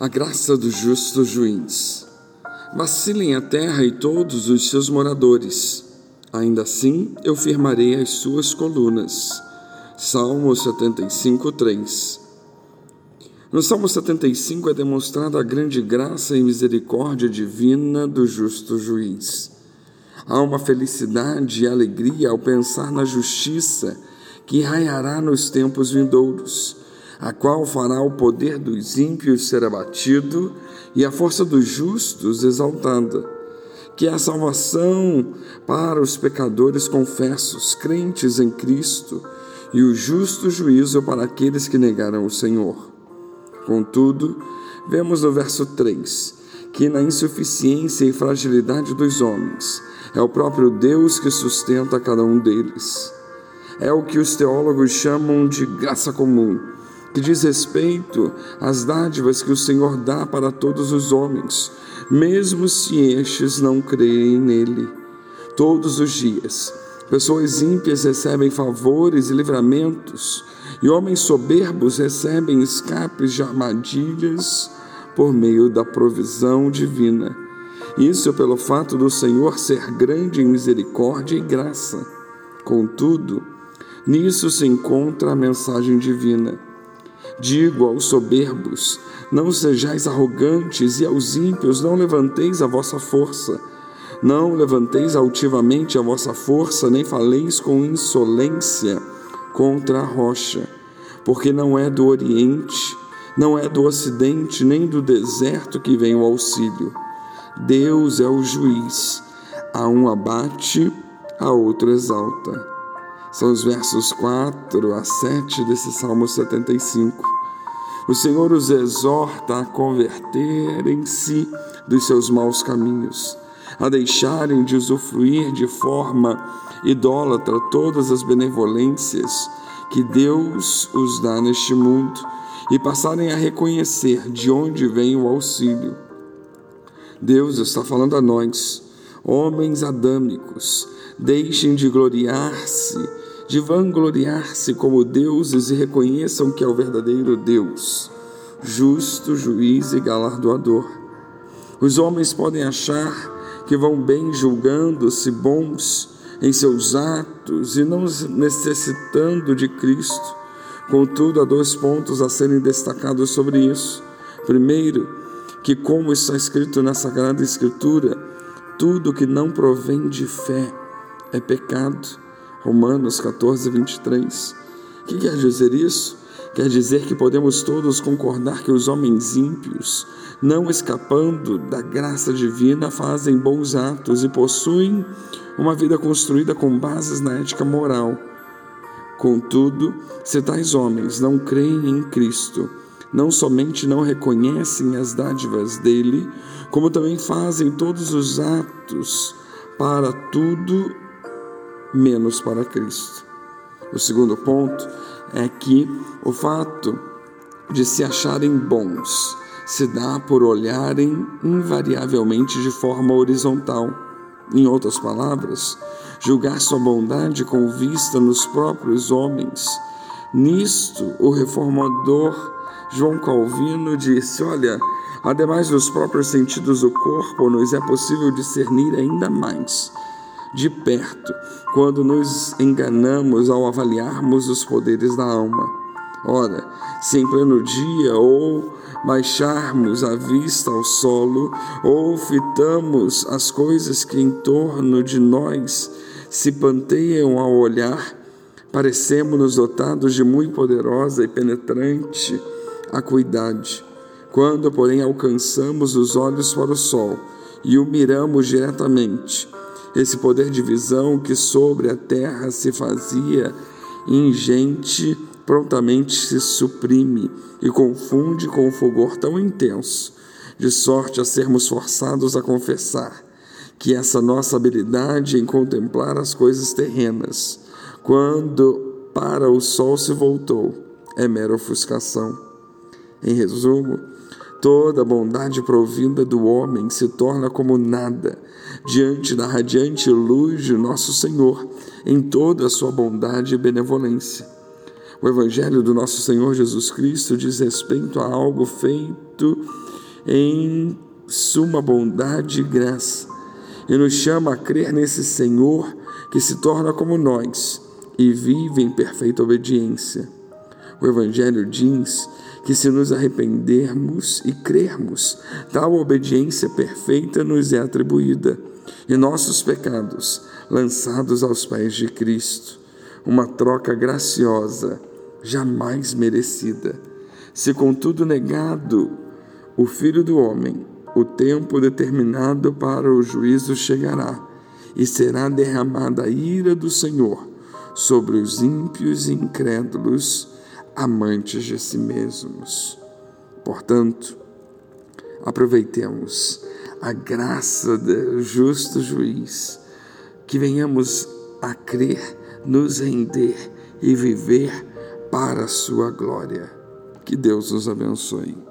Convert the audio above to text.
a graça do justo juiz. Vacilem a terra e todos os seus moradores, ainda assim eu firmarei as suas colunas. Salmo 75, 3. No Salmo 75 é demonstrada a grande graça e misericórdia divina do justo juiz. Há uma felicidade e alegria ao pensar na justiça que raiará nos tempos vindouros a qual fará o poder dos ímpios ser abatido e a força dos justos exaltada. Que é a salvação para os pecadores confessos, crentes em Cristo, e o justo juízo para aqueles que negaram o Senhor. Contudo, vemos no verso 3 que na insuficiência e fragilidade dos homens é o próprio Deus que sustenta cada um deles. É o que os teólogos chamam de graça comum que diz respeito às dádivas que o Senhor dá para todos os homens, mesmo se estes não creem nele. Todos os dias, pessoas ímpias recebem favores e livramentos, e homens soberbos recebem escapes de armadilhas por meio da provisão divina. Isso pelo fato do Senhor ser grande em misericórdia e graça. Contudo, nisso se encontra a mensagem divina Digo aos soberbos: não sejais arrogantes, e aos ímpios: não levanteis a vossa força. Não levanteis altivamente a vossa força, nem faleis com insolência contra a rocha, porque não é do Oriente, não é do Ocidente, nem do deserto que vem o auxílio. Deus é o juiz, a um abate, a outro exalta. São os versos 4 a 7 desse Salmo 75. O Senhor os exorta a converterem-se dos seus maus caminhos, a deixarem de usufruir de forma idólatra todas as benevolências que Deus os dá neste mundo e passarem a reconhecer de onde vem o auxílio. Deus está falando a nós, homens adâmicos, deixem de gloriar-se de vangloriar-se como deuses e reconheçam que é o verdadeiro Deus, justo, juiz e galardoador. Os homens podem achar que vão bem julgando-se bons em seus atos e não necessitando de Cristo. Contudo, há dois pontos a serem destacados sobre isso. Primeiro, que, como está escrito na Sagrada Escritura, tudo que não provém de fé é pecado. Romanos 14, 23. O que quer dizer isso? Quer dizer que podemos todos concordar que os homens ímpios, não escapando da graça divina, fazem bons atos e possuem uma vida construída com bases na ética moral. Contudo, se tais homens não creem em Cristo, não somente não reconhecem as dádivas dele, como também fazem todos os atos para tudo menos para Cristo. O segundo ponto é que o fato de se acharem bons se dá por olharem invariavelmente de forma horizontal. Em outras palavras, julgar sua bondade com vista nos próprios homens. Nisto, o reformador João Calvino disse: Olha, ademais dos próprios sentidos do corpo, nos é possível discernir ainda mais de perto quando nos enganamos ao avaliarmos os poderes da alma. Ora, se em pleno dia ou baixarmos a vista ao solo, ou fitamos as coisas que em torno de nós se panteiam ao olhar, parecemos-nos dotados de muito poderosa e penetrante acuidade. Quando, porém, alcançamos os olhos para o sol e o miramos diretamente, esse poder de visão que sobre a terra se fazia ingente, prontamente se suprime e confunde com um fulgor tão intenso, de sorte a sermos forçados a confessar que essa nossa habilidade em contemplar as coisas terrenas, quando para o sol se voltou, é mera ofuscação. Em resumo, Toda bondade provinda do homem se torna como nada diante da radiante luz de nosso Senhor, em toda a sua bondade e benevolência. O Evangelho do nosso Senhor Jesus Cristo diz respeito a algo feito em suma bondade e graça e nos chama a crer nesse Senhor que se torna como nós e vive em perfeita obediência. O Evangelho diz que se nos arrependermos e crermos, tal obediência perfeita nos é atribuída e nossos pecados lançados aos pés de Cristo. Uma troca graciosa jamais merecida. Se contudo negado o Filho do Homem, o tempo determinado para o juízo chegará, e será derramada a ira do Senhor sobre os ímpios e incrédulos, amantes de si mesmos. Portanto, aproveitemos a graça do justo juiz, que venhamos a crer, nos render e viver para a sua glória. Que Deus os abençoe.